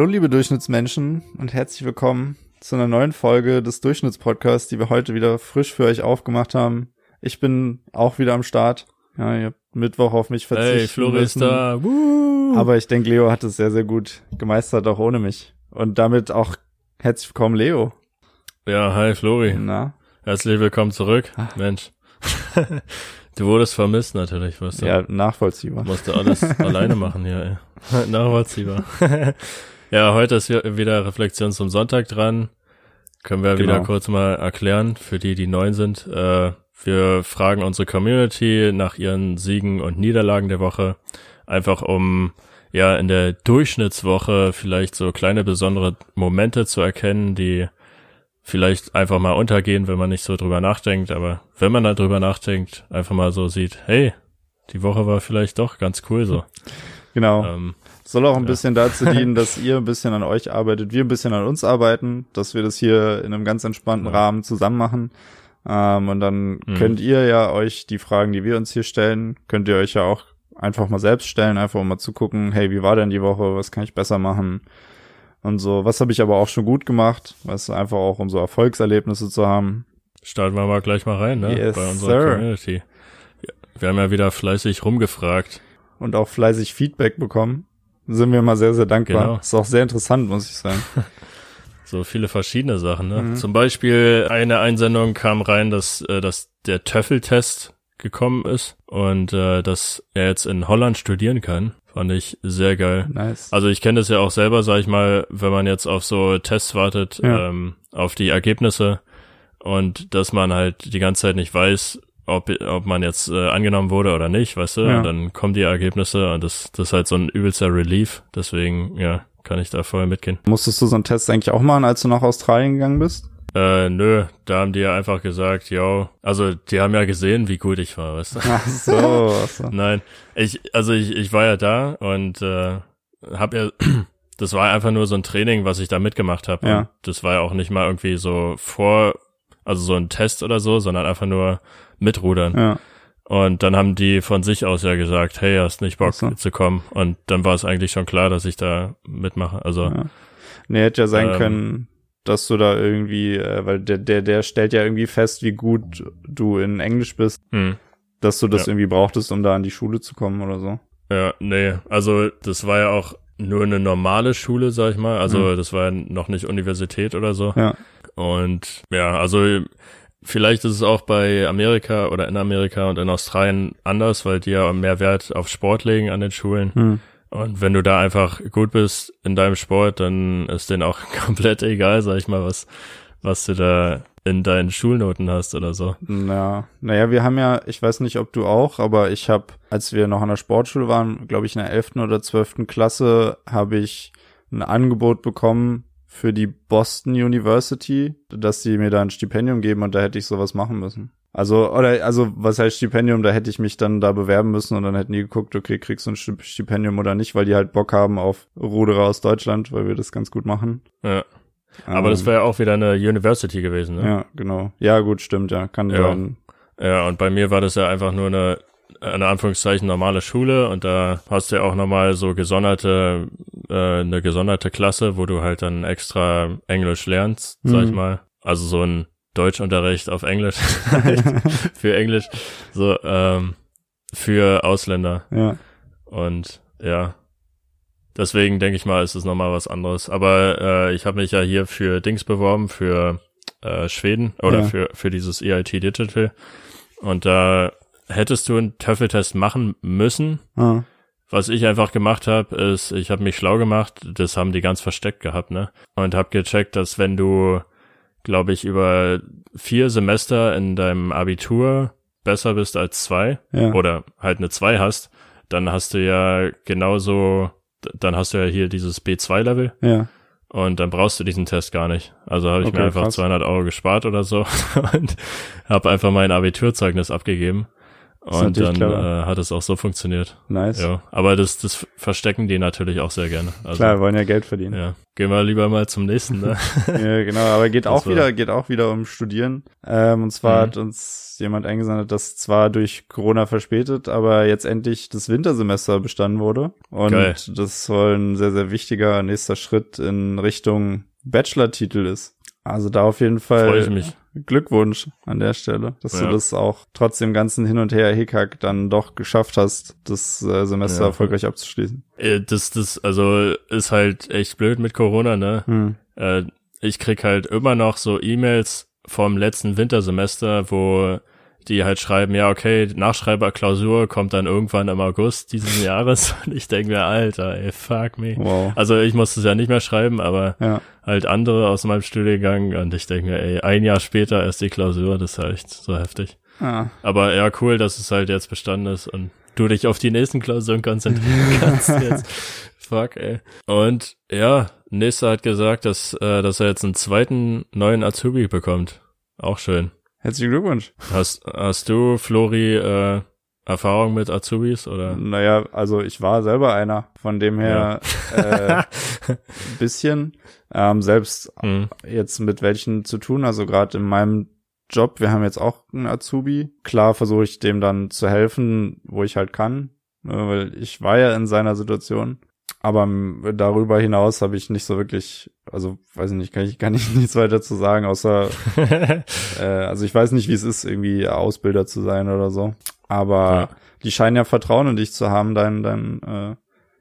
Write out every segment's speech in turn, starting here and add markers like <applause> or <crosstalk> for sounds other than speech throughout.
Hallo liebe Durchschnittsmenschen und herzlich willkommen zu einer neuen Folge des Durchschnittspodcasts, die wir heute wieder frisch für euch aufgemacht haben. Ich bin auch wieder am Start. Ja, ihr habt Mittwoch auf mich verzichten Hey, Flori ist müssen. da. Woo. Aber ich denke, Leo hat es sehr, sehr gut gemeistert, auch ohne mich. Und damit auch herzlich willkommen, Leo. ja, hi Flori. Na? Herzlich willkommen zurück. Ah. Mensch. <laughs> du wurdest vermisst natürlich, weißt du. Ja, nachvollziehbar. Musste alles <laughs> alleine machen hier, ey. Nachvollziehbar. <laughs> ja, heute ist wieder Reflexion zum Sonntag dran. Können wir Genau. wieder kurz mal erklären, für die, die neu sind. Äh, wir fragen unsere Community nach ihren Siegen und Niederlagen der Woche. Einfach um, ja, in der Durchschnittswoche vielleicht so kleine besondere Momente zu erkennen, die vielleicht einfach mal untergehen, wenn man nicht so drüber nachdenkt. Aber wenn man da drüber nachdenkt, einfach mal so sieht, hey, die Woche war vielleicht doch ganz cool so. Genau. Ähm, Soll auch ein Ja. bisschen dazu <laughs> dienen, dass ihr ein bisschen an euch arbeitet, wir ein bisschen an uns arbeiten, dass wir das hier in einem ganz entspannten Ja. Rahmen zusammen machen. Ähm, und dann Mhm. könnt ihr ja euch die Fragen, die wir uns hier stellen, könnt ihr euch ja auch einfach mal selbst stellen, einfach um mal zu gucken, hey, wie war denn die Woche, was kann ich besser machen? Und so, was habe ich aber auch schon gut gemacht, was einfach auch um so Erfolgserlebnisse zu haben. starten wir mal gleich mal rein, ne? Yes, Bei unserer sir. Community. Wir haben ja wieder fleißig rumgefragt. Und auch fleißig Feedback bekommen. Sind wir mal sehr, sehr dankbar. Genau. Ist auch sehr interessant, muss ich sagen. <laughs> So viele verschiedene Sachen, ne? Mhm. Zum Beispiel eine Einsendung kam rein, dass, äh, dass der Töffeltest gekommen ist und äh, dass er jetzt in Holland studieren kann. Fand ich sehr geil. Nice. Also ich kenne das ja auch selber, sag ich mal, wenn man jetzt auf so Tests wartet, Ja. ähm, auf die Ergebnisse und dass man halt die ganze Zeit nicht weiß, ob, ob man jetzt äh, angenommen wurde oder nicht, weißt du? Ja. Und dann kommen die Ergebnisse und das, das ist halt so ein übelster Relief. Deswegen, ja, kann ich da voll mitgehen. Musstest du so einen Test eigentlich auch machen, als du nach Australien gegangen bist? Äh, nö, da haben die ja einfach gesagt, yo, also die haben ja gesehen, wie gut ich war, weißt du? Ach so, ach so. <laughs> Nein, ich, also ich, ich war ja da und äh, hab ja, <clears throat> das war einfach nur so ein Training, was ich da mitgemacht habe. Ja. Und das war ja auch nicht mal irgendwie so vor, also so ein Test oder so, sondern einfach nur mitrudern. Ja, Und dann haben die von sich aus ja gesagt, hey, hast nicht Bock so. zu kommen. Und dann war es eigentlich schon klar, dass ich da mitmache. Also ja. Nee, hätte ja sein Ähm. können, dass du da irgendwie, äh, weil der, der, der stellt ja irgendwie fest, wie gut du in Englisch bist, hm. dass du das Ja. irgendwie brauchtest, um da an die Schule zu kommen oder so. Ja, nee, also das war ja auch nur eine normale Schule, sag ich mal. Also Mhm. das war ja noch nicht Universität oder so. Ja, Und ja, also vielleicht ist es auch bei Amerika oder in Amerika und in Australien anders, weil die ja mehr Wert auf Sport legen an den Schulen. hm. Und wenn du da einfach gut bist in deinem Sport, dann ist denen auch <laughs> komplett egal, sag ich mal, was, was du da in deinen Schulnoten hast oder so. Ja, naja, wir haben ja, ich weiß nicht, ob du auch, aber ich habe, als wir noch an der Sportschule waren, glaube ich in der 11. oder 12. Klasse, habe ich ein Angebot bekommen für die Boston University, dass die mir da ein Stipendium geben und da hätte ich sowas machen müssen. Also, oder, also, was heißt Stipendium? Da hätte ich mich dann da bewerben müssen und dann hätten die geguckt, okay, kriegst du ein Sti- Stipendium oder nicht, weil die halt Bock haben auf Ruderer aus Deutschland, weil wir das ganz gut machen. Ja. Aber das Ähm, wäre ja auch wieder eine University gewesen, ne? Ja, genau. Ja, gut, stimmt, ja, kann Ja. sein. Ja, und bei mir war das ja einfach nur eine, in Anführungszeichen, normale Schule und da hast du ja auch nochmal so gesonderte, äh, eine gesonderte Klasse, wo du halt dann extra Englisch lernst, sag ich Mhm. mal. Also so ein Deutschunterricht auf Englisch, <laughs> <laughs> für Englisch, so, ähm, für Ausländer. Ja. Und ja, deswegen denke ich mal, ist es nochmal was anderes. Aber äh, ich habe mich ja hier für Dings beworben, für äh, Schweden oder Ja. für, für dieses EIT Digital. Und da hättest du einen Töffeltest machen müssen. Ah. Was ich einfach gemacht habe, ist, ich habe mich schlau gemacht, das haben die ganz versteckt gehabt, ne? Und habe gecheckt, dass wenn du, glaube ich, über vier Semester in deinem Abitur besser bist als zwei, Ja. oder halt eine 2 hast, dann hast du ja genauso, dann hast du ja hier dieses B2-Level Ja. und dann brauchst du diesen Test gar nicht. Also habe ich Okay, mir einfach krass. 200 Euro gespart oder so <laughs> und habe einfach mein Abiturzeugnis abgegeben Und dann äh, hat es auch so funktioniert. Nice. Ja, aber das, das verstecken die natürlich auch sehr gerne. Also, Klar, wollen ja Geld verdienen. Ja, gehen wir lieber mal zum nächsten. Ne? <laughs> ja, genau, aber geht das auch wieder, geht auch wieder um Studieren. Ähm, und zwar mhm. hat uns jemand eingesendet, das zwar durch Corona verspätet, aber jetzt endlich das Wintersemester bestanden wurde. Und Geil. das soll ein sehr, sehr wichtiger nächster Schritt in Richtung Bachelor-Titel ist. Also da auf jeden Fall. Glückwunsch an der Stelle, dass ja. du das auch trotz dem ganzen Hin und Her Hickhack dann doch geschafft hast, das äh, Semester ja. erfolgreich abzuschließen. Äh, das, das, also ist halt echt blöd mit Corona, ne? Hm. Äh, ich krieg halt immer noch so E-Mails vom letzten Wintersemester, wo die halt schreiben, ja, okay, Nachschreiberklausur kommt dann irgendwann im August dieses <laughs> Jahres. Und ich denke mir, Alter, ey, fuck me. Wow. Also ich musste es ja nicht mehr schreiben, aber ja. halt andere aus meinem Studiengang und ich denke mir, ey, ein Jahr später erst die Klausur, das ist halt echt so heftig. Ja. Aber ja, cool, dass es halt jetzt bestanden ist und du dich auf die nächsten Klausuren konzentrieren <laughs> kannst jetzt. Fuck, ey. Und ja, nächster hat gesagt, dass, äh, dass er jetzt einen zweiten neuen Azubi bekommt. Auch schön. Herzlichen Glückwunsch. Hast, hast du, Flori, äh, Erfahrung mit Azubis oder? Naja, also ich war selber einer, von dem her ja. äh, <laughs> bisschen. Ähm, selbst mhm. jetzt mit welchen zu tun, also gerade in meinem Job, wir haben jetzt auch einen Azubi. Klar versuche ich dem dann zu helfen, wo ich halt kann, ne, weil ich war ja in seiner Situation. Aber darüber hinaus habe ich nicht so wirklich, also weiß ich nicht, kann ich gar nicht <laughs> nichts weiter zu sagen, außer <laughs> äh, also ich weiß nicht, wie es ist, irgendwie Ausbilder zu sein oder so. Aber ja. die scheinen ja Vertrauen in dich zu haben, dein, dein, äh,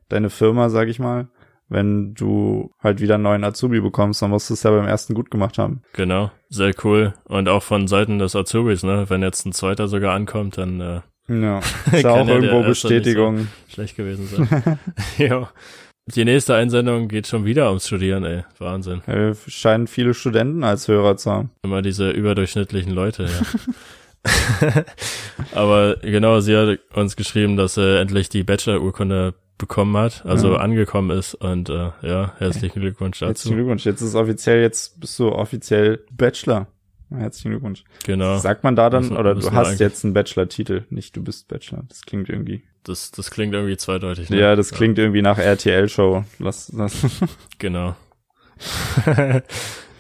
deine Firma, sag ich mal. Wenn du halt wieder einen neuen Azubi bekommst, dann musst du es ja beim ersten gut gemacht haben. Genau, sehr cool. Und auch von Seiten des Azubis, ne? Wenn jetzt ein zweiter sogar ankommt, dann äh, ja, <laughs> ist auch irgendwo Bestätigung. So schlecht gewesen sein. <laughs> ja. Die nächste Einsendung geht schon wieder ums Studieren, ey. Wahnsinn. Ja, wir scheinen viele Studenten als Hörer zu haben. Immer diese überdurchschnittlichen Leute, ja. <laughs> Aber genau, sie hat uns geschrieben, dass sie endlich die Bachelor-Urkunde bekommen hat, also ja. angekommen ist und äh, ja, herzlichen Glückwunsch dazu. Herzlichen Glückwunsch. Jetzt ist offiziell, jetzt bist du offiziell Bachelor. Herzlichen Glückwunsch. Genau. Sagt man da dann, müssen, oder du hast jetzt einen Bachelor-Titel, nicht du bist Bachelor. Das klingt irgendwie. Das, das klingt irgendwie zweideutig. Ne? Ja, das klingt ja. irgendwie nach RTL-Show. Lass, lass. <laughs> Genau. <laughs>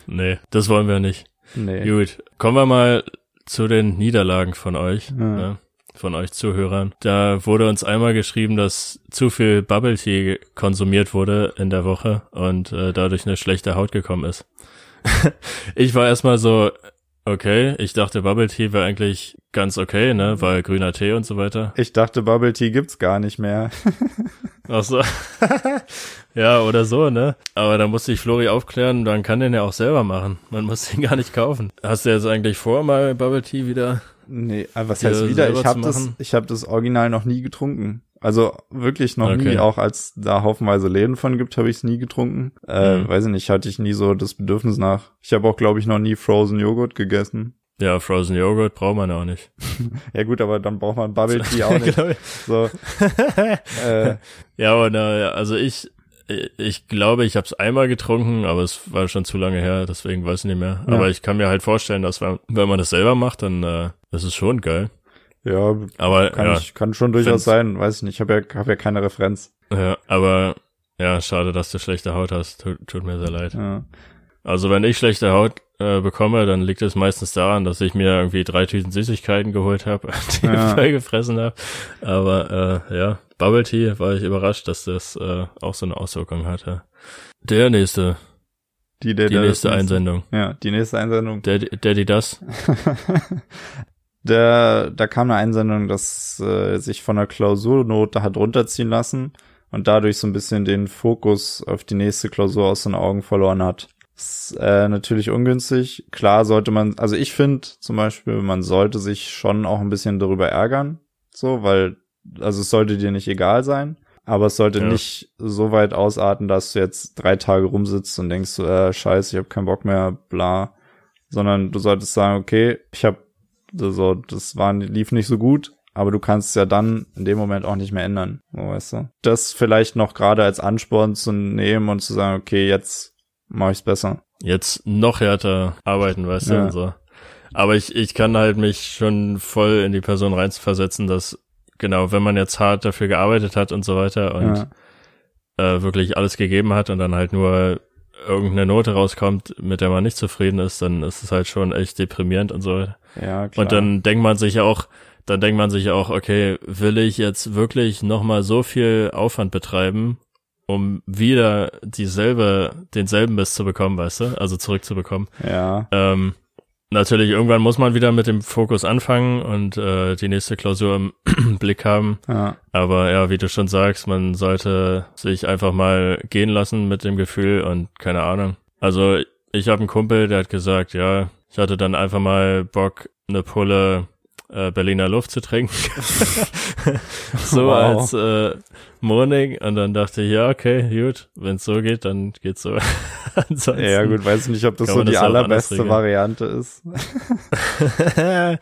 nee, das wollen wir nicht. Nee. Gut, kommen wir mal zu den Niederlagen von euch. Ja. Ne? von euch Zuhörern. Da wurde uns einmal geschrieben, dass zu viel Bubble Tea konsumiert wurde in der Woche und äh, dadurch eine schlechte Haut gekommen ist. <laughs> ich war erstmal so, Okay, ich dachte Bubble Tea wäre eigentlich ganz okay, ne, weil grüner Tee und so weiter. Ich dachte Bubble Tea gibt's gar nicht mehr. <laughs> Ach so. <laughs> ja, oder so, ne? Aber da musste ich Flori aufklären, dann kann den ja auch selber machen. Man muss den gar nicht kaufen. Hast du jetzt eigentlich vor, mal Bubble Tea wieder? Nee, äh, was heißt wieder? Ich habe das, ich habe das Original noch nie getrunken. Also wirklich noch okay. nie, auch als da haufenweise Läden von gibt, habe ich es nie getrunken. Äh, mhm. Weiß ich nicht, hatte ich nie so das Bedürfnis nach. Ich habe auch, glaube ich, noch nie Frozen Joghurt gegessen. Ja, Frozen Joghurt braucht man auch nicht. <laughs> ja gut, aber dann braucht man Bubble Tea auch nicht. <laughs> so. <laughs> äh. Ja, aber na, also ich, ich glaube, ich habe es einmal getrunken, aber es war schon zu lange her, deswegen weiß ich nicht mehr. Ja. Aber ich kann mir halt vorstellen, dass wenn, wenn man das selber macht, dann äh, das ist schon geil. Ja, aber kann, ja, ich, kann schon durchaus sein, weiß ich nicht. Ich habe ja, hab ja keine Referenz. Ja, aber ja, schade, dass du schlechte Haut hast. Tut, tut mir sehr leid. Ja. Also wenn ich schlechte Haut äh, bekomme, dann liegt es meistens daran, dass ich mir irgendwie drei Tüten Süßigkeiten geholt habe, <laughs> die ja. voll gefressen habe. Aber äh, ja, Bubble Tea war ich überrascht, dass das äh, auch so eine Auswirkung hatte. Der nächste. Die, der, die der nächste Einsendung. Ja, die nächste Einsendung. Der, der, die das. <laughs> der, da kam eine Einsendung, dass äh, sich von der Klausurnote hat runterziehen lassen und dadurch so ein bisschen den Fokus auf die nächste Klausur aus den Augen verloren hat. ist äh, natürlich ungünstig. Klar sollte man, also ich finde zum Beispiel, man sollte sich schon auch ein bisschen darüber ärgern, so, weil, also es sollte dir nicht egal sein, aber es sollte ja. nicht so weit ausarten, dass du jetzt drei Tage rumsitzt und denkst, äh, scheiße, ich habe keinen Bock mehr, bla, sondern du solltest sagen, okay, ich habe so, das war, lief nicht so gut, aber du kannst es ja dann in dem Moment auch nicht mehr ändern, weißt du. Das vielleicht noch gerade als Ansporn zu nehmen und zu sagen, okay, jetzt mache ich's besser. Jetzt noch härter arbeiten, weißt ja. du, und so. Aber ich, ich kann halt mich schon voll in die Person reinversetzen, dass, genau, wenn man jetzt hart dafür gearbeitet hat und so weiter und ja. äh, wirklich alles gegeben hat und dann halt nur irgendeine Note rauskommt, mit der man nicht zufrieden ist, dann ist es halt schon echt deprimierend und so. Ja, klar. Und dann denkt man sich auch, dann denkt man sich auch, okay, will ich jetzt wirklich nochmal so viel Aufwand betreiben, um wieder dieselbe, denselben Mist zu bekommen, weißt du? Also zurückzubekommen. Ja. Ähm, natürlich, irgendwann muss man wieder mit dem Fokus anfangen und äh, die nächste Klausur im <clears throat> Blick haben. Ja. Aber ja, wie du schon sagst, man sollte sich einfach mal gehen lassen mit dem Gefühl und keine Ahnung. Also ich habe einen Kumpel, der hat gesagt, ja, ich hatte dann einfach mal Bock, eine Pulle äh, Berliner Luft zu trinken. <laughs> so wow. als äh, Morning. Und dann dachte ich, ja, okay, gut, wenn es so geht, dann geht's so. <laughs> Ansonsten ja, gut, weiß nicht, ob das so die allerbeste Variante ist. <laughs>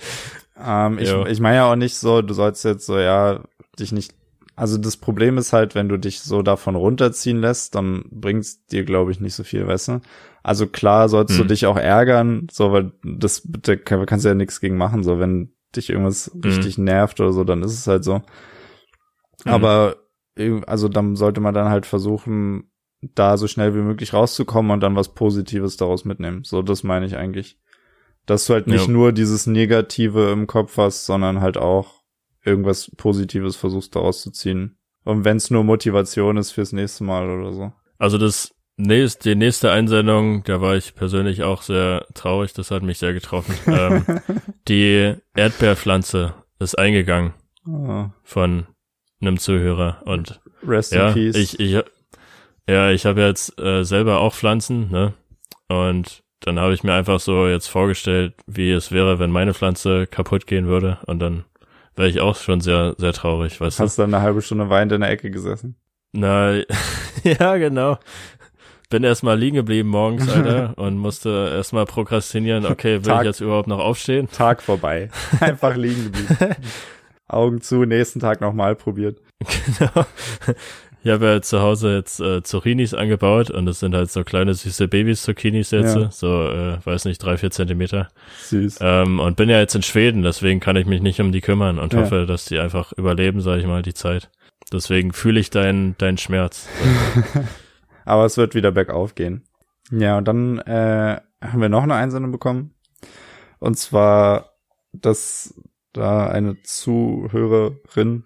ähm, ich ich meine ja auch nicht so, du sollst jetzt so, ja, dich nicht also das Problem ist halt, wenn du dich so davon runterziehen lässt, dann bringt's dir, glaube ich, nicht so viel, weißt du? Also klar sollst hm. du dich auch ärgern, so, weil das, da kannst du ja nichts gegen machen, so, wenn dich irgendwas mhm. richtig nervt oder so, dann ist es halt so. Mhm. Aber also dann sollte man dann halt versuchen, da so schnell wie möglich rauszukommen und dann was Positives daraus mitnehmen. So, das meine ich eigentlich. Dass du halt nicht ja. nur dieses Negative im Kopf hast, sondern halt auch irgendwas Positives versuchst daraus zu ziehen. Und wenn es nur Motivation ist fürs nächste Mal oder so. Also das Nächst, die nächste Einsendung, da war ich persönlich auch sehr traurig, das hat mich sehr getroffen. <laughs> ähm, die Erdbeerpflanze ist eingegangen oh. von einem Zuhörer und Rest ja, in peace. ich, ich, ja, ich habe jetzt äh, selber auch Pflanzen, ne? Und dann habe ich mir einfach so jetzt vorgestellt, wie es wäre, wenn meine Pflanze kaputt gehen würde und dann wäre ich auch schon sehr, sehr traurig, weißt Hast du? dann eine halbe Stunde weinend in der Ecke gesessen? Na, <laughs> ja, genau bin erstmal liegen geblieben morgens, Alter, <laughs> und musste erstmal prokrastinieren, okay, will Tag, ich jetzt überhaupt noch aufstehen? Tag vorbei. <laughs> Einfach liegen geblieben. Augen zu, nächsten Tag nochmal probiert. Genau. Ich habe ja zu Hause jetzt äh, Zucchinis angebaut und das sind halt so kleine süße Babys-Zucchinis jetzt, ja. so, äh, weiß nicht, drei, vier Zentimeter. Süß. Ähm, und bin ja jetzt in Schweden, deswegen kann ich mich nicht um die kümmern und ja. hoffe, dass die einfach überleben, sage ich mal, die Zeit. Deswegen fühle ich deinen deinen Schmerz. <laughs> Aber es wird wieder bergauf gehen. Ja, und dann äh, haben wir noch eine Einsendung bekommen. Und zwar, dass da eine Zuhörerin,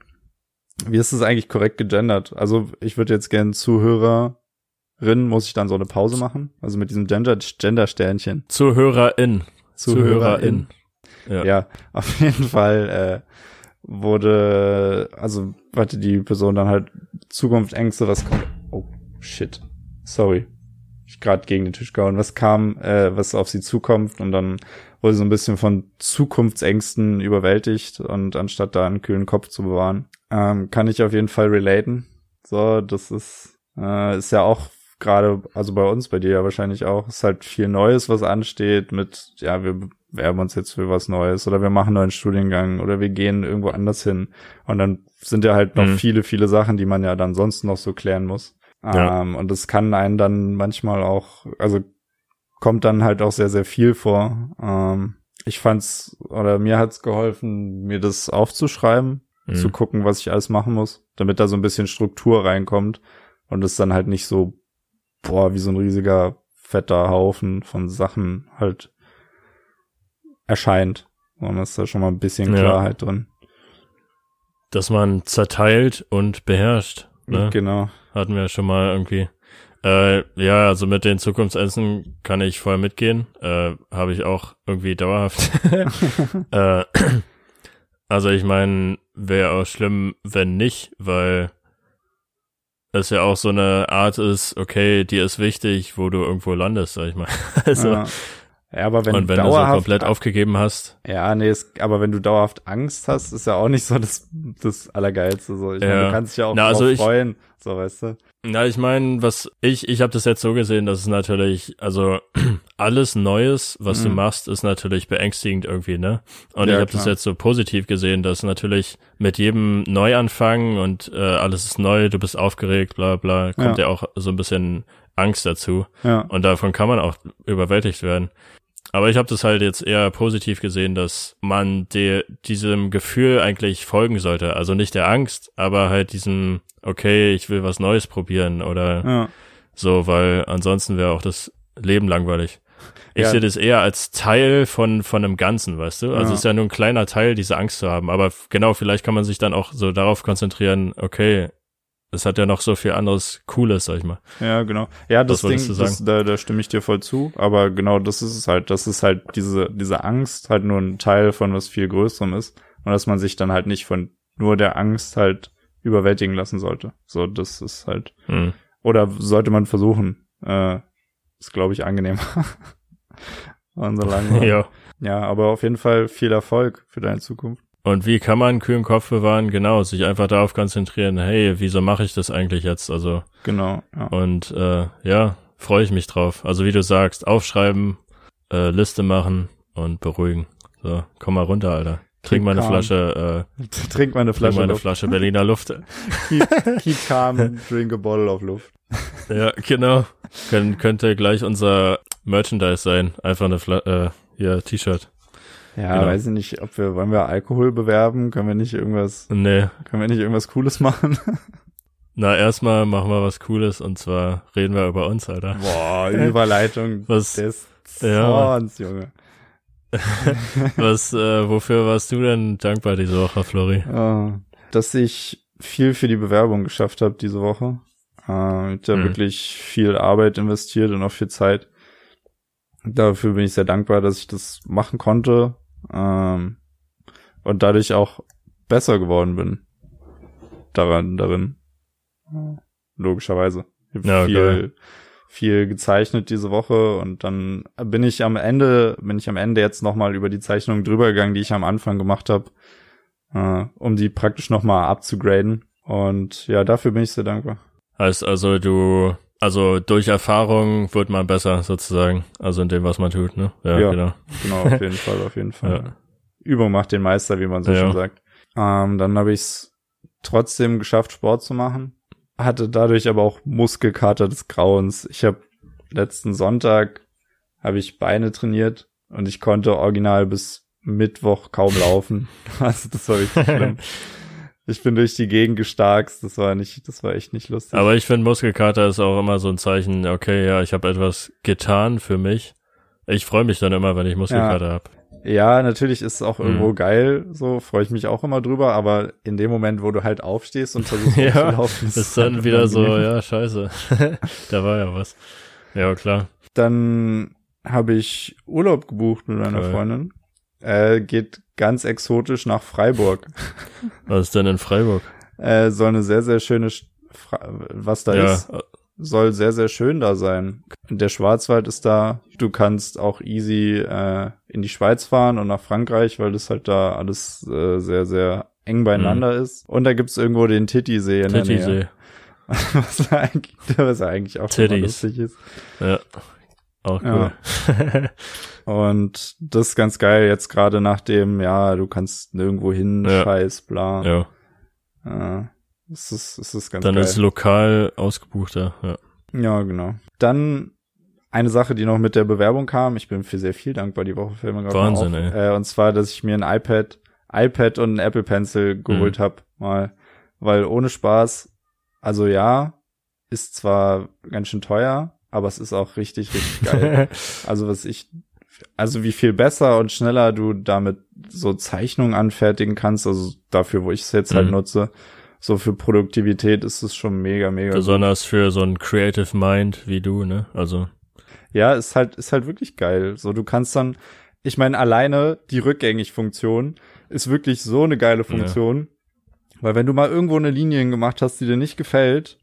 wie ist es eigentlich korrekt gegendert? Also ich würde jetzt gern Zuhörerin, muss ich dann so eine Pause machen? Also mit diesem Gender, Gender-Sternchen. Zuhörerin. Zuhörerin. Ja. ja, auf jeden Fall äh, wurde, also hatte die Person dann halt Zukunftsängste, was kommt. Oh, shit sorry, gerade gegen den Tisch gehauen, was kam, äh, was auf sie zukommt und dann wurde sie so ein bisschen von Zukunftsängsten überwältigt und anstatt da einen kühlen Kopf zu bewahren, ähm, kann ich auf jeden Fall relaten. So, das ist, äh, ist ja auch gerade, also bei uns, bei dir ja wahrscheinlich auch, ist halt viel Neues, was ansteht mit, ja, wir bewerben uns jetzt für was Neues oder wir machen einen neuen Studiengang oder wir gehen irgendwo anders hin. Und dann sind ja halt noch mhm. viele, viele Sachen, die man ja dann sonst noch so klären muss. Ja. Ähm, und das kann einen dann manchmal auch, also kommt dann halt auch sehr, sehr viel vor. Ähm, ich fand's, oder mir hat's geholfen, mir das aufzuschreiben, mhm. zu gucken, was ich alles machen muss, damit da so ein bisschen Struktur reinkommt und es dann halt nicht so, boah, wie so ein riesiger, fetter Haufen von Sachen halt erscheint, sondern ist da schon mal ein bisschen Klarheit ja. drin. Dass man zerteilt und beherrscht. Ne? Genau hatten wir schon mal irgendwie. Äh, ja, also mit den Zukunftsessen kann ich voll mitgehen. Äh, Habe ich auch irgendwie dauerhaft. <laughs> <laughs> äh, also ich meine, wäre auch schlimm, wenn nicht, weil es ja auch so eine Art ist, okay, die ist wichtig, wo du irgendwo landest, sag ich mal. <laughs> Also, ja. Ja, aber wenn, und wenn du so komplett aufgegeben hast. Ja, nee, es, aber wenn du dauerhaft Angst hast, ist ja auch nicht so das, das Allergeilste. So. Ich ja. meine, du kannst dich ja auch Na, also ich, freuen, so weißt du. Na, ich meine, was ich, ich habe das jetzt so gesehen, dass es natürlich, also <clears throat> alles Neues, was mhm. du machst, ist natürlich beängstigend irgendwie, ne? Und ja, ich habe das jetzt so positiv gesehen, dass natürlich mit jedem Neuanfang und äh, alles ist neu, du bist aufgeregt, bla bla, kommt ja, ja auch so ein bisschen Angst dazu. Ja. Und davon kann man auch überwältigt werden. Aber ich habe das halt jetzt eher positiv gesehen, dass man der, diesem Gefühl eigentlich folgen sollte. Also nicht der Angst, aber halt diesem, okay, ich will was Neues probieren oder Ja. so, weil ansonsten wäre auch das Leben langweilig. Ich Ja. sehe das eher als Teil von, von einem Ganzen, weißt du? Also Ja. es ist ja nur ein kleiner Teil, diese Angst zu haben. Aber genau, vielleicht kann man sich dann auch so darauf konzentrieren, okay, es hat ja noch so viel anderes Cooles, sag ich mal. Ja, genau. Ja, das Ding, das, da, da stimme ich dir voll zu. Aber genau das ist es halt. Das ist halt diese, diese Angst halt nur ein Teil von was viel Größerem ist. Und dass man sich dann halt nicht von nur der Angst halt überwältigen lassen sollte. So, das ist halt. Hm. Oder sollte man versuchen. Äh, ist, glaube ich, angenehmer. <laughs> Unser Langweilig. <laughs> ja. Ja, aber auf jeden Fall viel Erfolg für deine Zukunft. Und wie kann man einen kühlen Kopf bewahren? Genau, sich einfach darauf konzentrieren, hey, wieso mache ich das eigentlich jetzt? Also, Genau, ja. und äh, ja, freue ich mich drauf. Also wie du sagst, aufschreiben, äh, Liste machen und beruhigen. So, komm mal runter, Alter. Trink mal eine. Flasche, äh, <laughs> Trink mal eine trink Flasche mal eine. Flasche Berliner Luft. <laughs> Keep, keep calm, drink a bottle of Luft. <laughs> Ja, genau. Kön könnte gleich unser Merchandise sein. Einfach eine Fla äh, hier, T-Shirt. Ja, Genau. weiß ich nicht, ob wir, wollen wir Alkohol bewerben? Können wir nicht irgendwas, Nee. können wir nicht irgendwas Cooles machen? <laughs> Na, erstmal machen wir was Cooles und zwar reden wir über uns, Alter. Boah, Überleitung <laughs> Was- des Ja. Zorns, Junge. <laughs> Was, äh, wofür warst du denn dankbar diese Woche, Flori? Ah, dass ich viel für die Bewerbung geschafft habe diese Woche. Äh, ich habe Mhm. wirklich viel Arbeit investiert und auch viel Zeit. Dafür bin ich sehr dankbar, dass ich das machen konnte ähm, und dadurch auch besser geworden bin. Daran, darin. Logischerweise. Ich Ja, viel, geil. viel gezeichnet diese Woche und dann bin ich am Ende, bin ich am Ende jetzt nochmal über die Zeichnungen drüber gegangen, die ich am Anfang gemacht habe, äh, um die praktisch nochmal abzugraden. Und ja, dafür bin ich sehr dankbar. Heißt also, du, also durch Erfahrung wird man besser sozusagen. Also in dem, was man tut, ne? Ja, Ja. genau. Genau, auf jeden Fall, auf jeden <laughs> Fall. Ja. Übung macht den Meister, wie man so Ja. schön sagt. Ähm, dann habe ich es trotzdem geschafft, Sport zu machen. Hatte dadurch aber auch Muskelkater des Grauens. Ich habe letzten Sonntag habe ich Beine trainiert und ich konnte original bis Mittwoch kaum laufen. <laughs> Also das war richtig <laughs> schlimm. Ich bin durch die Gegend gestarkst. Das war nicht, das war echt nicht lustig. Aber ich finde, Muskelkater ist auch immer so ein Zeichen, okay, ja, ich habe etwas getan für mich. Ich freue mich dann immer, wenn ich Muskelkater hab. Ja, natürlich ist es auch Mhm. irgendwo geil, so freue ich mich auch immer drüber, aber in dem Moment, wo du halt aufstehst und versuchst <laughs> Ja, aufzulaufen, Ist es dann halt wieder so, ja, scheiße. <laughs> da war ja was. Ja, klar. Dann habe ich Urlaub gebucht mit meiner Geil. Freundin. Äh, geht ganz exotisch nach Freiburg. <laughs> Was ist denn in Freiburg? Äh, soll eine sehr, sehr schöne, St- Fra was da ja, ist, soll sehr, sehr schön da sein. Der Schwarzwald ist da. Du kannst auch easy äh, in die Schweiz fahren und nach Frankreich, weil das halt da alles äh, sehr, sehr eng beieinander ist. Und da gibt's irgendwo den Titisee in der Nähe. Titisee. <laughs> Was eigentlich, was eigentlich auch lustig ist. Ja. Auch Ja. cool. <laughs> Und das ist ganz geil, jetzt gerade nach dem, ja, du kannst nirgendwo hin, Ja. scheiß, bla. ja. Ja. Es ist, es ist ganz Dann geil. ist lokal ausgebuchter. Ja. ja, genau. Dann eine Sache, die noch mit der Bewerbung kam. Ich bin für sehr viel dankbar die Woche. Mir gerade Wahnsinn, auf. ey. Äh, und zwar, dass ich mir ein iPad, iPad und ein Apple Pencil geholt Mhm. hab mal. Weil ohne Spaß, also ja, ist zwar ganz schön teuer, aber es ist auch richtig, richtig <laughs> geil. Also was ich, also wie viel besser und schneller du damit so Zeichnungen anfertigen kannst, also dafür, wo ich es jetzt halt Mhm. nutze, so für Produktivität ist es schon mega, mega. gut. Besonders für so ein Creative Mind wie du, ne? Also, Ja, ist halt, ist halt wirklich geil. So, du kannst dann, ich meine, alleine die Rückgängig-Funktion ist wirklich so eine geile Funktion. Weil wenn du mal irgendwo eine Linie gemacht hast, die dir nicht gefällt,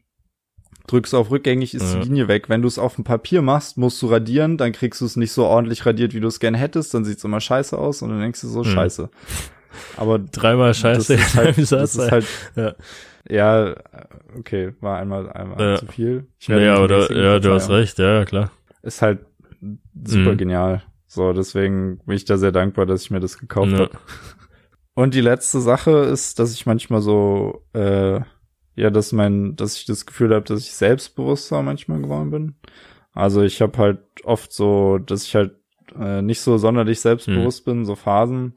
drückst auf rückgängig, ist Ja. die Linie weg. Wenn du es auf dem Papier machst, musst du radieren, dann kriegst du es nicht so ordentlich radiert, wie du es gerne hättest, dann sieht's immer scheiße aus und dann denkst du so, Mhm. scheiße. Aber dreimal Scheiße das ist halt, <laughs> das ist halt, Ja. ja, okay, war einmal, einmal Ja. zu viel. Ich werde du, mäßigen, ja, du hast recht, ja, klar. ist halt super Mhm. genial. So, deswegen bin ich da sehr dankbar, dass ich mir das gekauft Ja. habe. Und die letzte Sache ist, dass ich manchmal so, äh, ja, dass mein, dass ich das Gefühl habe, dass ich selbstbewusster manchmal geworden bin. Also ich habe halt oft so, dass ich halt äh, nicht so sonderlich selbstbewusst mhm. bin, so Phasen.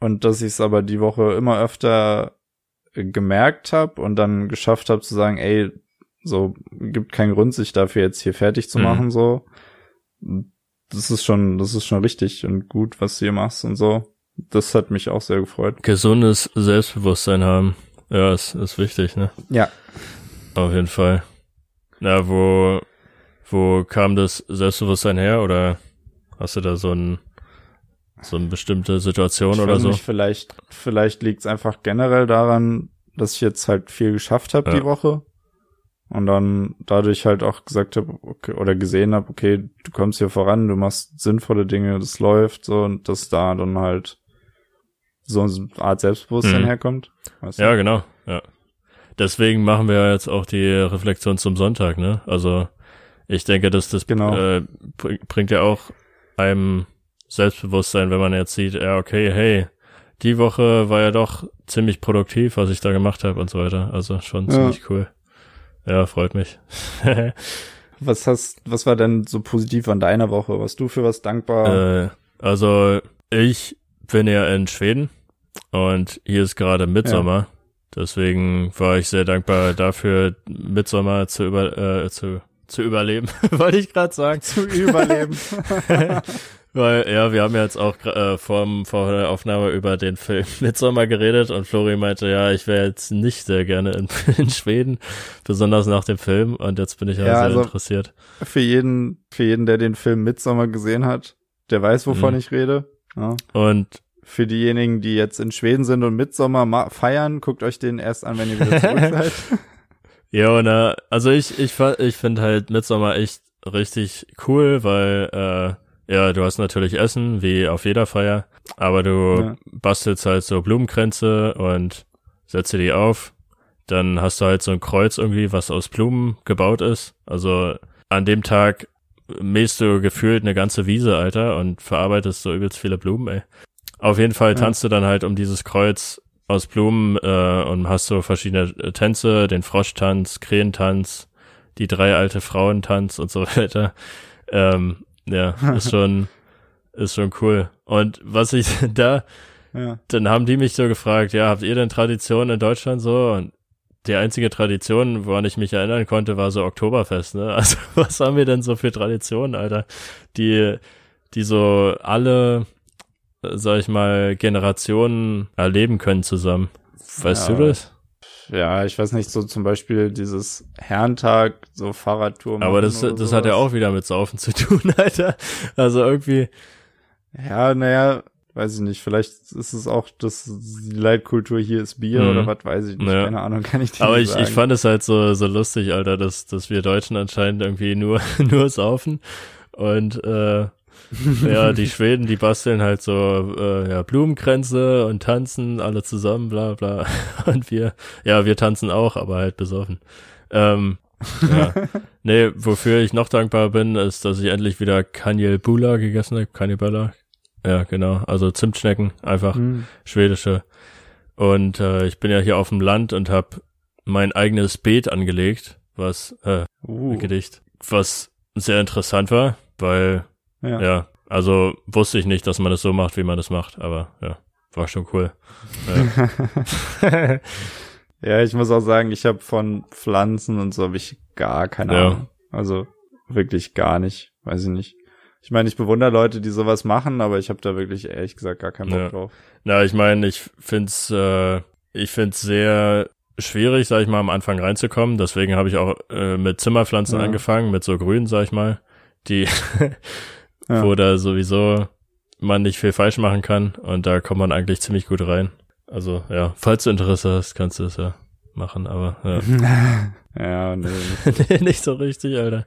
Und dass ich es aber die Woche immer öfter gemerkt habe und dann geschafft habe zu sagen, ey, so gibt keinen Grund, sich dafür jetzt hier fertig zu mhm. machen, so. Das ist schon, das ist schon richtig und gut, was du hier machst und so. Das hat mich auch sehr gefreut. Gesundes Selbstbewusstsein haben. Ja, ist, ist wichtig, ne? Ja. Auf jeden Fall. Na, wo, wo kam das Selbstbewusstsein her oder hast du da so ein, so eine bestimmte Situation ich oder so? Nicht, vielleicht, vielleicht liegt es einfach generell daran, dass ich jetzt halt viel geschafft habe ja. die Woche und dann dadurch halt auch gesagt habe okay, oder gesehen habe, okay, du kommst hier voran, du machst sinnvolle Dinge, das läuft so und dass da dann halt so eine Art Selbstbewusstsein mhm. herkommt. Weißt du? Ja, genau, ja. Deswegen machen wir jetzt auch die Reflexion zum Sonntag, ne? Also ich denke, dass das genau. äh, bringt ja auch einem Selbstbewusstsein, wenn man jetzt sieht, ja, okay, hey, die Woche war ja doch ziemlich produktiv, was ich da gemacht habe und so weiter. Also schon ja. ziemlich cool. Ja, freut mich. <laughs> was hast, was war denn so positiv an deiner Woche? Warst du für was dankbar? Äh, also ich bin ja in Schweden und hier ist gerade Mitsommer. Ja. Deswegen war ich sehr dankbar dafür, Mitsommer zu über äh, zu zu überleben, <laughs> wollte ich gerade sagen. Zu überleben. <laughs> Weil, ja, wir haben ja jetzt auch äh, vor, vor der Aufnahme über den Film <laughs> Midsommar geredet und Flori meinte, ja, ich wäre jetzt nicht sehr gerne in, in, Schweden, besonders nach dem Film und jetzt bin ich ja, sehr also interessiert. Für jeden, für jeden, der den Film Midsommar gesehen hat, der weiß, wovon mhm. ich rede. Ja. Und für diejenigen, die jetzt in Schweden sind und Midsommar feiern, guckt euch den erst an, wenn ihr wieder zurück <laughs> seid. Ja, na, also ich, ich, ich finde halt Midsommar echt richtig cool, weil, äh, ja, du hast natürlich Essen, wie auf jeder Feier, aber du ja. bastelst halt so Blumenkränze und setze die auf. Dann hast du halt so ein Kreuz irgendwie, was aus Blumen gebaut ist. Also an dem Tag mähst du gefühlt eine ganze Wiese, Alter, und verarbeitest so übelst viele Blumen, ey. Auf jeden Fall tanzt ja. du dann halt um dieses Kreuz aus Blumen äh, und hast so verschiedene äh, Tänze, den Froschtanz, Krähentanz, die drei alte Frauentanz und so <laughs> weiter. Ähm, ja, ist <laughs> schon, ist schon cool. Und was ich <laughs> da, ja. dann haben die mich so gefragt, ja, habt ihr denn Traditionen in Deutschland so? Und die einzige Tradition, woran ich mich erinnern konnte, war so Oktoberfest, ne? Also was haben wir denn so für Traditionen, Alter? Die, die so alle sag ich mal, Generationen erleben können zusammen. Weißt ja. du das? Ja, ich weiß nicht, so zum Beispiel dieses Herrentag, so Fahrradtour. Aber das, das hat ja auch wieder mit Saufen zu tun, <laughs> Alter. Also irgendwie. Ja, naja, weiß ich nicht. Vielleicht ist es auch, dass die Leitkultur hier ist Bier mhm. oder was weiß ich nicht. Ja. Keine Ahnung, <laughs> kann ich dir Aber ich, sagen. ich fand es halt so, so lustig, Alter, dass, dass wir Deutschen anscheinend irgendwie nur, <laughs> nur saufen und, äh, ja, die Schweden, die basteln halt so äh, ja, Blumenkränze und tanzen alle zusammen, bla bla. <laughs> Und wir, ja, wir tanzen auch, aber halt besoffen. Ähm, ja. nee, wofür ich noch dankbar bin, ist, dass ich endlich wieder Kanjel Bula gegessen habe. Kanjel Ja, genau. Also Zimtschnecken, einfach mhm. schwedische. Und äh, ich bin ja hier auf dem Land und habe mein eigenes Beet angelegt, was äh, uh. Gedicht, was sehr interessant war, weil ja. ja. Also wusste ich nicht, dass man das so macht, wie man das macht, aber ja, war schon cool. Ja, <laughs> ja ich muss auch sagen, ich habe von Pflanzen und so habe ich gar keine ja. Ahnung. Also wirklich gar nicht, weiß ich nicht. Ich meine, ich bewundere Leute, die sowas machen, aber ich habe da wirklich ehrlich gesagt gar keinen Bock ja. drauf. Na, ich meine, ich find's, äh, ich find's sehr schwierig, sag ich mal, am Anfang reinzukommen. Deswegen habe ich auch äh, mit Zimmerpflanzen ja. angefangen, mit so Grün, sag ich mal, die <laughs> ja. wo da sowieso man nicht viel falsch machen kann und da kommt man eigentlich ziemlich gut rein. Also ja, falls du Interesse hast, kannst du es ja machen, aber ja. <laughs> ja, nee. <laughs> nee, nicht so richtig, Alter.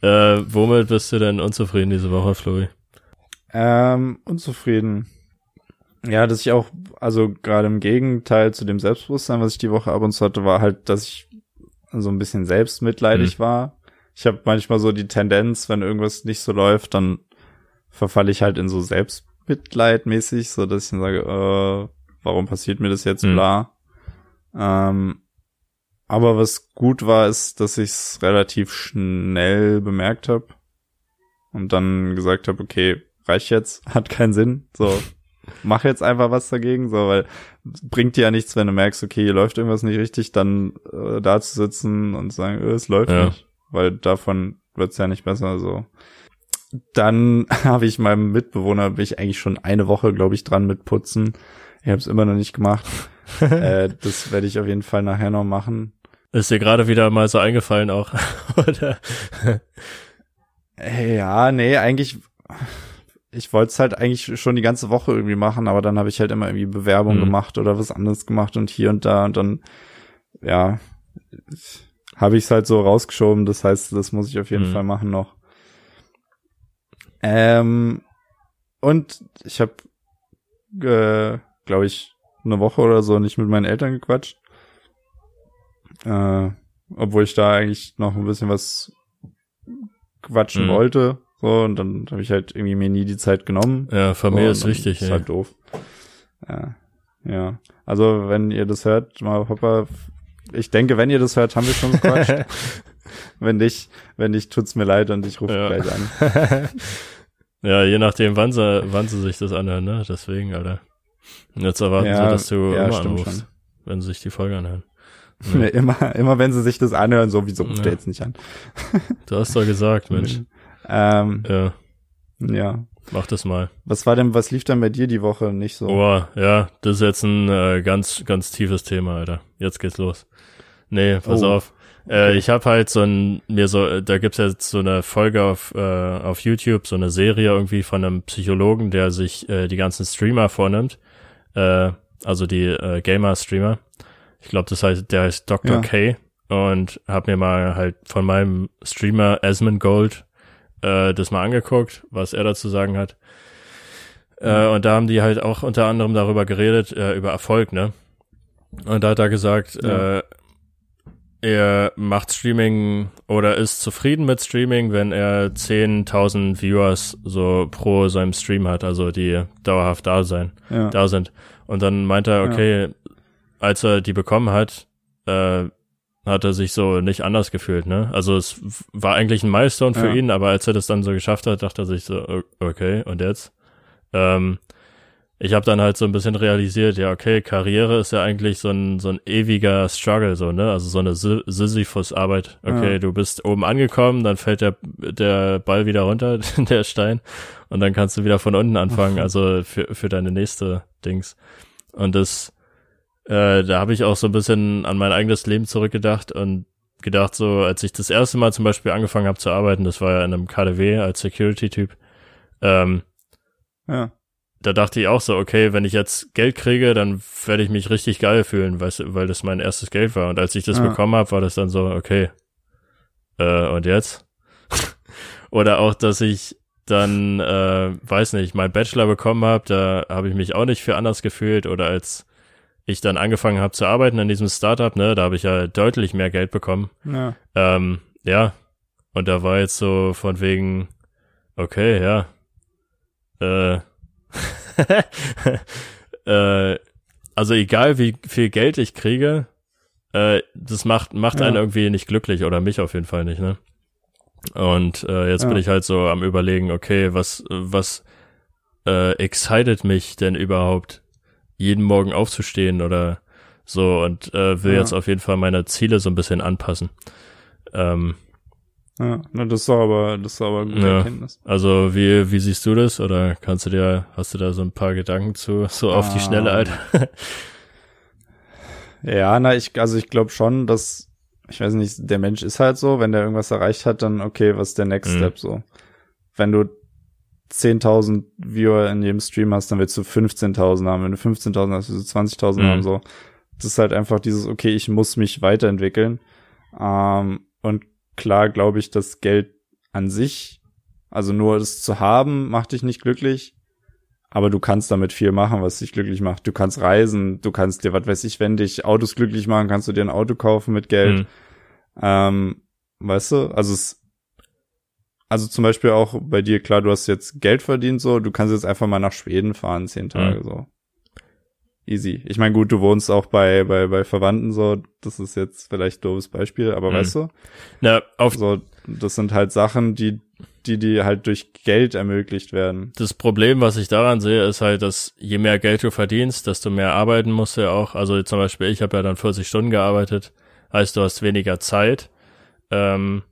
Äh, womit bist du denn unzufrieden diese Woche, Flori? Ähm, unzufrieden. Ja, dass ich auch, also gerade im Gegenteil zu dem Selbstbewusstsein, was ich die Woche ab und zu hatte, war halt, dass ich so ein bisschen selbstmitleidig mhm. war. Ich habe manchmal so die Tendenz, wenn irgendwas nicht so läuft, dann verfalle ich halt in so Selbstmitleid mäßig, so dass ich dann sage, äh, warum passiert mir das jetzt, mhm. bla. Ähm, aber was gut war, ist, dass ich es relativ schnell bemerkt habe und dann gesagt habe, okay, reicht jetzt, <laughs> hat keinen Sinn, so, mach jetzt einfach was dagegen, so, weil bringt dir ja nichts, wenn du merkst, okay, hier läuft irgendwas nicht richtig, dann äh, da zu sitzen und sagen, äh, es läuft Ja. nicht, weil davon wird's ja nicht besser, so. Dann <laughs> habe ich meinem Mitbewohner, bin ich eigentlich schon eine Woche, glaube ich, dran mit Putzen. Ich habe es immer noch nicht gemacht. <laughs> äh, das werde ich auf jeden Fall nachher noch machen. Ist dir gerade wieder mal so eingefallen auch, <laughs> oder? Äh, Ja, nee, eigentlich, ich wollte es halt eigentlich schon die ganze Woche irgendwie machen, aber dann habe ich halt immer irgendwie Bewerbung Mhm. gemacht oder was anderes gemacht und hier und da und dann, ja, habe ich es halt so rausgeschoben. Das heißt, das muss ich auf jeden Mhm. Fall machen noch. Ähm, und ich habe, äh, glaube ich, eine Woche oder so nicht mit meinen Eltern gequatscht. Äh, obwohl ich da eigentlich noch ein bisschen was quatschen Mhm. wollte. So, und dann habe ich halt irgendwie mir nie die Zeit genommen. Ja, Familie So, ist wichtig, Ist ey. halt doof. Ja. Ja. Also, wenn ihr das hört, mal Papa, ich denke, wenn ihr das hört, haben wir schon <laughs> gequatscht. Wenn nicht, wenn nicht, tut's mir leid und ich rufe Ja. gleich an. <laughs> ja, je nachdem, wann sie, wann sie sich das anhören, ne? Deswegen, Alter. Und jetzt erwarten Ja, sie, dass du ja, immer anrufst, schon. wenn sie sich die Folge anhören. <laughs> Nee, immer, immer wenn sie sich das anhören, so, wieso ruft Ja. jetzt nicht an? <laughs> Du hast doch gesagt, Mensch. Ähm, Ja, ja. mach das mal. Was war denn, was lief denn bei dir die Woche nicht so? Oh, ja, das ist jetzt ein äh, ganz, ganz tiefes Thema, Alter. Jetzt geht's los. Nee, pass Oh, auf. Äh, ich habe halt so ein, mir so, äh, da gibt's jetzt so eine Folge auf, äh, auf YouTube, so eine Serie irgendwie von einem Psychologen, der sich äh, die ganzen Streamer vornimmt. Äh, also die äh, Gamer-Streamer. Ich glaube, das heißt, der heißt Dr. Ja. K. Und hab mir mal halt von meinem Streamer Asmund Gold äh, das mal angeguckt, was er dazu sagen hat. Äh, und da haben die halt auch unter anderem darüber geredet, äh, über Erfolg, ne? Und da hat er gesagt, Ja. äh, er macht Streaming oder ist zufrieden mit Streaming, wenn er 10.000 Viewers so pro seinem Stream hat, also die dauerhaft da sein, Ja. da sind. Und dann meint er, okay, als er die bekommen hat, äh, hat er sich so nicht anders gefühlt, ne? Also es war eigentlich ein Milestone für Ja. ihn, aber als er das dann so geschafft hat, dachte er sich so, okay, und jetzt? Ähm, ich habe dann halt so ein bisschen realisiert, ja, okay, Karriere ist ja eigentlich so ein, so ein ewiger Struggle, so, ne? Also so eine Sy- Sisyphus-Arbeit. Okay, Ja. du bist oben angekommen, dann fällt der, der Ball wieder runter, <laughs> der Stein, und dann kannst du wieder von unten anfangen, also für, für deine nächste Dings. Und das, äh, da habe ich auch so ein bisschen an mein eigenes Leben zurückgedacht und gedacht, so, als ich das erste Mal zum Beispiel angefangen habe zu arbeiten, das war ja in einem KDW als Security-Typ, ähm, Ja. Da dachte ich auch so, okay, wenn ich jetzt Geld kriege, dann werde ich mich richtig geil fühlen, weißt, weil das mein erstes Geld war. Und als ich das Ja. bekommen habe, war das dann so, okay, äh, und jetzt? <laughs> Oder auch, dass ich dann, äh, weiß nicht, meinen Bachelor bekommen habe, da habe ich mich auch nicht für anders gefühlt. Oder als ich dann angefangen habe zu arbeiten in diesem Startup, ne, da habe ich ja deutlich mehr Geld bekommen. Ja. Ähm, ja. Und da war jetzt so von wegen, okay, ja. Äh, <laughs> äh, also egal wie viel Geld ich kriege, äh, das macht, macht Ja. einen irgendwie nicht glücklich oder mich auf jeden Fall nicht, ne? Und äh, jetzt Ja. bin ich halt so am überlegen, okay, was, was äh, excited mich denn überhaupt, jeden Morgen aufzustehen oder so und äh, will Ja. jetzt auf jeden Fall meine Ziele so ein bisschen anpassen. Ähm, Ja. Na, das ist aber, das ist aber eine gute Ja. Erkenntnis. also wie, wie siehst du das? Oder kannst du dir, hast du da so ein paar Gedanken zu, so auf die Schnelle, Alter? <laughs> Ja, na, ich, also ich glaube schon, dass, ich weiß nicht, der Mensch ist halt so, wenn der irgendwas erreicht hat, dann okay, was ist der Next Mhm. Step so? Wenn du 10.000 Viewer in jedem Stream hast, dann willst du 15.000 haben. Wenn du 15.000 hast, willst du 20.000 Mhm. haben, so. Das ist halt einfach dieses, okay, ich muss mich weiterentwickeln. Ähm, und klar glaube ich, dass Geld an sich, also nur es zu haben, macht dich nicht glücklich. Aber du kannst damit viel machen, was dich glücklich macht. Du kannst reisen, du kannst dir, was weiß ich, wenn dich Autos glücklich machen, kannst du dir ein Auto kaufen mit Geld. Mhm. Ähm, weißt du, also es, also zum Beispiel auch bei dir, klar, du hast jetzt Geld verdient, so, du kannst jetzt einfach mal nach Schweden fahren, zehn Tage, Mhm. so. Easy. Ich meine, gut, du wohnst auch bei, bei, bei Verwandten, so, das ist jetzt vielleicht ein doofes Beispiel, aber Mhm. weißt du, Na, auf, so, das sind halt Sachen, die die, die halt durch Geld ermöglicht werden. Das Problem, was ich daran sehe, ist halt, dass je mehr Geld du verdienst, desto mehr arbeiten musst du ja auch. Also zum Beispiel, ich habe ja dann 40 Stunden gearbeitet, heißt du hast weniger Zeit. Ähm,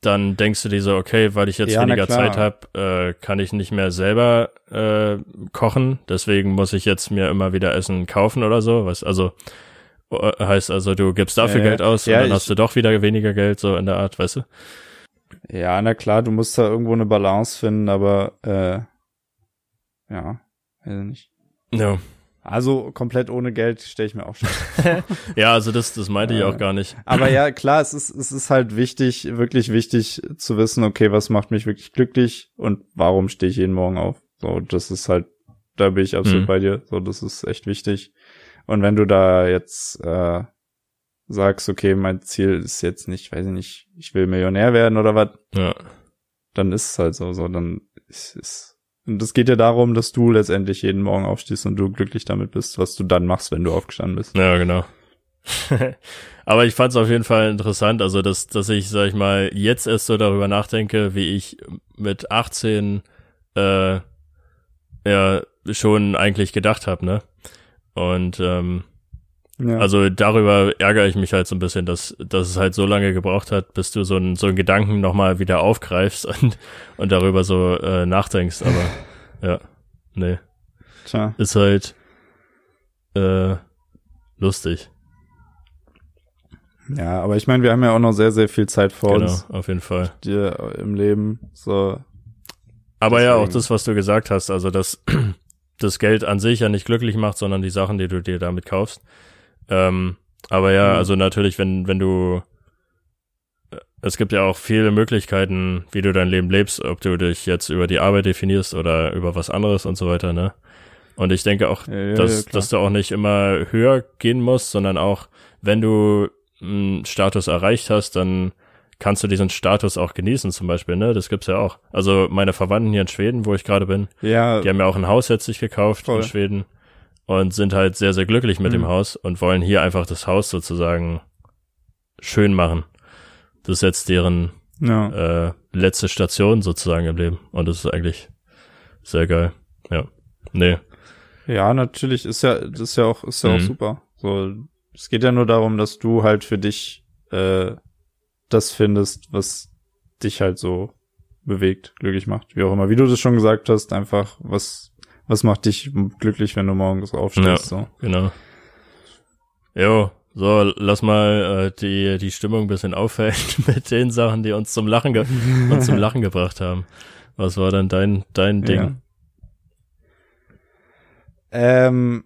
dann denkst du dir so, okay, weil ich jetzt Ja, weniger. Zeit habe, äh, kann ich nicht mehr selber äh, kochen. Deswegen muss ich jetzt mir immer wieder Essen kaufen oder so. Was also äh, heißt also, du gibst dafür Äh, Geld aus ja, und dann ich- hast du doch wieder weniger Geld, so in der Art, weißt du? Ja, na klar, du musst da irgendwo eine Balance finden, aber äh, ja, weiß ich nicht. Ja. Also komplett ohne Geld stelle ich mir auch schon. <laughs> Ja, also das, das meinte ich Äh, auch gar nicht. Aber ja, klar, es ist, es ist halt wichtig, wirklich wichtig zu wissen, okay, was macht mich wirklich glücklich und warum stehe ich jeden Morgen auf. So, das ist halt, da bin ich absolut Mhm. bei dir. So, das ist echt wichtig. Und wenn du da jetzt äh, sagst, okay, mein Ziel ist jetzt nicht, weiß ich nicht, ich will Millionär werden oder was, Ja. dann ist es halt so, so, dann ist es. Und es geht ja darum, dass du letztendlich jeden Morgen aufstehst und du glücklich damit bist, was du dann machst, wenn du aufgestanden bist. Ja, genau. <laughs> Aber ich fand es auf jeden Fall interessant, also dass, dass ich, sag ich mal, jetzt erst so darüber nachdenke, wie ich mit 18 äh, ja schon eigentlich gedacht habe, ne? Und ähm, Ja. also darüber ärgere ich mich halt so ein bisschen, dass, dass es halt so lange gebraucht hat, bis du so einen so einen Gedanken nochmal wieder aufgreifst <laughs> und, und darüber so äh, nachdenkst. Aber <laughs> ja, nee, Tja. ist halt äh, lustig. Ja, aber ich meine, wir haben ja auch noch sehr, sehr viel Zeit vor Genau, uns auf jeden Fall. dir im Leben. So, Aber ja, auch Deswegen- das, was du gesagt hast, also dass <clears throat> das Geld an sich ja nicht glücklich macht, sondern die Sachen, die du dir damit kaufst. Ähm, aber ja, Mhm. also natürlich, wenn, wenn du äh, es gibt ja auch viele Möglichkeiten, wie du dein Leben lebst, ob du dich jetzt über die Arbeit definierst oder über was anderes und so weiter, ne? Und ich denke auch, ja, dass, ja, dass du auch nicht immer höher gehen musst, sondern auch, wenn du einen Status erreicht hast, dann kannst du diesen Status auch genießen zum Beispiel, ne? Das gibt's ja auch. Also meine Verwandten hier in Schweden, wo ich gerade bin, ja, die haben ja auch ein Haus jetzt sich gekauft Voll. in Schweden und sind halt sehr, sehr glücklich mit Mhm. dem Haus und wollen hier einfach das Haus sozusagen schön machen. Das ist jetzt deren ja. äh, letzte Station sozusagen im Leben. Und das ist eigentlich sehr geil. Ja. Nee. ja, natürlich ist ja, das ist ja auch, ist ja auch Mhm. super. So, es geht ja nur darum, dass du halt für dich äh, das findest, was dich halt so bewegt, glücklich macht, wie auch immer. Wie du das schon gesagt hast, einfach was, was macht dich glücklich, wenn du morgens aufstehst. So. Genau. Jo, so, lass mal äh, die, die Stimmung ein bisschen aufhellen <laughs> mit den Sachen, die uns zum Lachen, ge <laughs> uns zum Lachen gebracht haben. Was war denn dein, dein Ding? Ja. Ähm,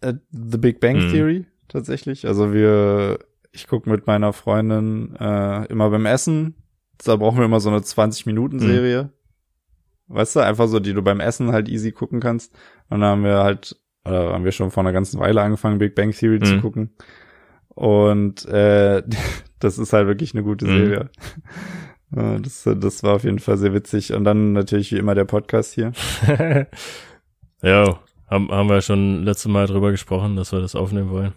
äh, The Big Bang Mhm. Theory tatsächlich. Also wir, ich gucke mit meiner Freundin äh, immer beim Essen. Da brauchen wir immer so eine 20 Minuten Mhm. Weißt du, einfach so, die du beim Essen halt easy gucken kannst. Und dann haben wir halt, oder haben wir schon vor einer ganzen Weile angefangen, Big Bang Theory zu Mhm. gucken. Und äh, <laughs> das ist halt wirklich eine gute Mhm. Serie. Das, das war auf jeden Fall sehr witzig. Und dann natürlich wie immer der Podcast hier. <laughs> ja, haben, haben wir schon letztes Mal drüber gesprochen, dass wir das aufnehmen wollen.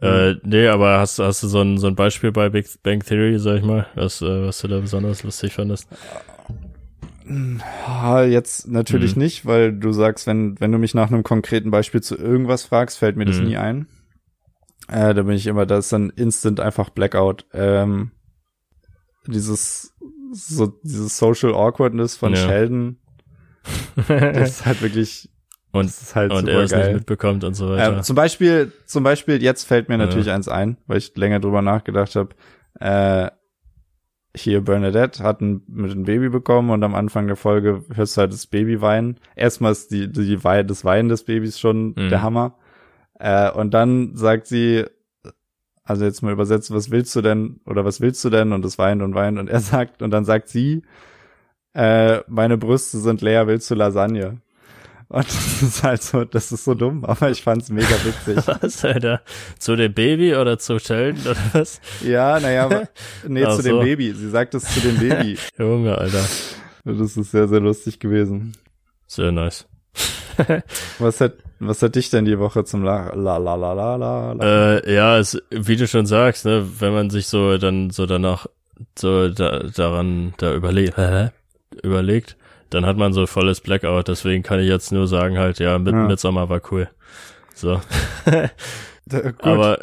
Äh, nee, aber hast, hast du so ein, so ein Beispiel bei Big Bang Theory, sag ich mal, was, äh, was du da besonders lustig fandest? Jetzt natürlich Mhm. nicht, weil du sagst, wenn, wenn du mich nach einem konkreten Beispiel zu irgendwas fragst, fällt mir das Mhm. nie ein. Äh, da bin ich immer, da ist dann instant einfach Blackout. Ähm, dieses, so, dieses Social Awkwardness von Ja. Sheldon, <laughs> das ist halt wirklich, Und- das ist halt Und er es nicht mitbekommt und so weiter. Ähm, zum Beispiel, zum Beispiel, jetzt fällt mir Ja. natürlich eins ein, weil ich länger drüber nachgedacht habe. Äh, hier Bernadette hat ein, mit ein Baby bekommen und am Anfang der Folge hörst du halt das Baby weinen. Erstmal ist die, die Wei das Weinen des Babys schon Mhm. der Hammer. Äh, und dann sagt sie, also jetzt mal übersetzt, was willst du denn oder was willst du denn? Und es weint und weint und er <laughs> sagt, und dann sagt sie, äh, meine Brüste sind leer, willst du Lasagne? Und <laughs> das ist halt so, das ist so dumm, aber ich fand's mega witzig. <laughs> was, Alter? Zu dem Baby oder zu Sheldon oder was? ja, naja, <laughs> nee, Ach zu so. dem Baby. Sie sagt es zu dem Baby. Junge, Alter. Das ist sehr, sehr lustig gewesen. Sehr nice. Was hat, was hat dich denn die Woche zum La, la, la, la, la, la, la? Äh, ja, es, wie du schon sagst, ne, wenn man sich so dann so danach so da, daran da überlegt, überlegt, dann hat man so volles Blackout. Deswegen kann ich jetzt nur sagen halt, ja, mit Ja. Midsommar war cool. So. Da, gut, <laughs> aber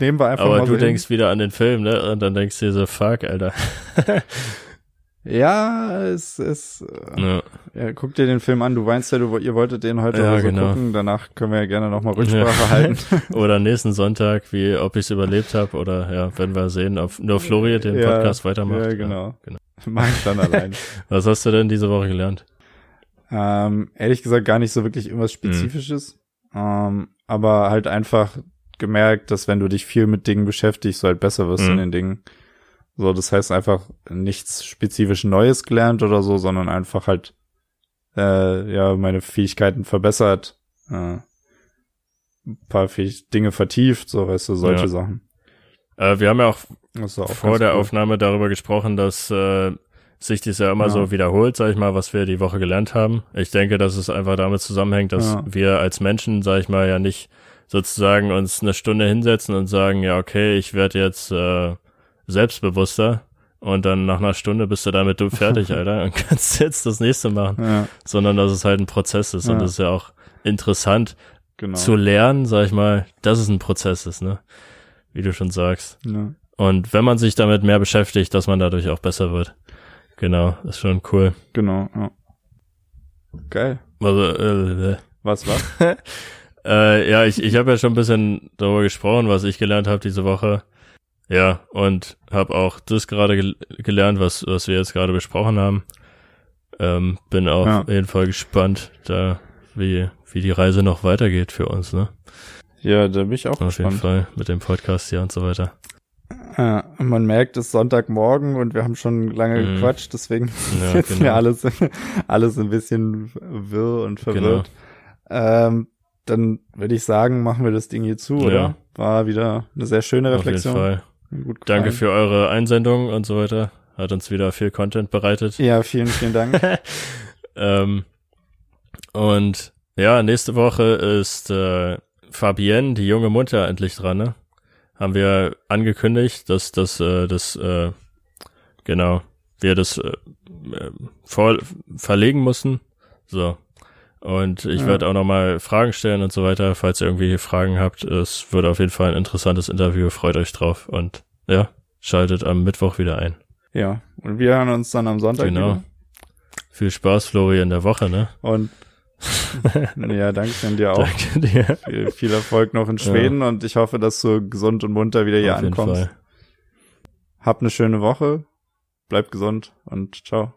nehmen wir einfach aber mal du so hin. denkst wieder an den Film, ne? Und dann denkst du dir so, fuck, Alter. <laughs> Ja, es ist. Äh, Ja. ja, guck dir den Film an. Du weinst ja, du, ihr wolltet den heute Ja, so genau. gucken. Danach können wir ja gerne nochmal Rücksprache <laughs> halten. Oder nächsten Sonntag, wie ob ich es überlebt habe oder ja, werden wir sehen, ob nur Florian den Ja, Podcast weitermacht. Ja, genau. genau. <laughs> Ich dann allein. <laughs> Was hast du denn diese Woche gelernt? ähm, ehrlich gesagt gar nicht so wirklich irgendwas Spezifisches. Ähm, aber halt einfach gemerkt, dass wenn du dich viel mit Dingen beschäftigst, du halt besser wirst Mhm. in den Dingen. So, das heißt einfach nichts spezifisch Neues gelernt oder so, sondern einfach halt äh, ja meine Fähigkeiten verbessert, äh, ein paar Dinge vertieft, so weißt du, solche Ja. Sachen. Äh, wir haben ja auch vor ganz der cool. Aufnahme darüber gesprochen, dass äh, sich das ja immer Ja. so wiederholt, sag ich mal, was wir die Woche gelernt haben. Ich denke, dass es einfach damit zusammenhängt, dass Ja. wir als Menschen, sag ich mal, ja nicht sozusagen uns eine Stunde hinsetzen und sagen, ja, okay, ich werde jetzt äh, selbstbewusster und dann nach einer Stunde bist du damit du <laughs> fertig, Alter, und kannst jetzt das nächste machen. Ja, Sondern dass es halt ein Prozess ist und das ist ja auch interessant genau. zu lernen, sag ich mal, dass es ein Prozess ist, ne? Wie du schon sagst. ja. Und wenn man sich damit mehr beschäftigt, dass man dadurch auch besser wird. Genau, ist schon cool. Genau, ja. Geil. Also, äh, Was, was? <laughs> äh, ja, ich, ich habe ja schon ein bisschen darüber gesprochen, was ich gelernt habe diese Woche. Ja, und habe auch das gerade gel gelernt, was, was wir jetzt gerade besprochen haben. Ähm, bin auf Ja. jeden Fall gespannt, da wie, wie die Reise noch weitergeht für uns, ne? Ja, da bin ich auch Auf jeden gespannt. Fall mit dem Podcast hier und so weiter. Ja, man merkt, es ist Sonntagmorgen und wir haben schon lange Mhm. gequatscht, deswegen Ja, <laughs> ist jetzt genau. mir alles, alles ein bisschen wirr und verwirrt. Ähm, dann würde ich sagen, machen wir das Ding hier zu, Ja. oder? War wieder eine sehr schöne Auf jeden Reflexion. Fall. Gut gefallen. Danke für eure Einsendung und so weiter. Hat uns wieder viel Content bereitet. Ja, vielen, vielen Dank. <laughs> ähm, und ja, nächste Woche ist äh, Fabienne, die junge Mutter, endlich dran, ne? Haben wir angekündigt, dass das, äh, das, äh, genau, wir das äh, äh, vor, verlegen mussten. So. Und ich Ja. werde auch nochmal Fragen stellen und so weiter, falls ihr irgendwie Fragen habt. Es wird auf jeden Fall ein interessantes Interview, freut euch drauf und ja, schaltet am Mittwoch wieder ein. ja, und wir hören uns dann am Sonntag Genau. wieder. Viel Spaß, Flori, in der Woche, ne? Und ja, danke dir auch. Danke dir. Viel, viel Erfolg noch in Schweden und ich hoffe, dass du gesund und munter wieder hier Auf ankommst. Hab eine schöne Woche, bleib gesund und ciao.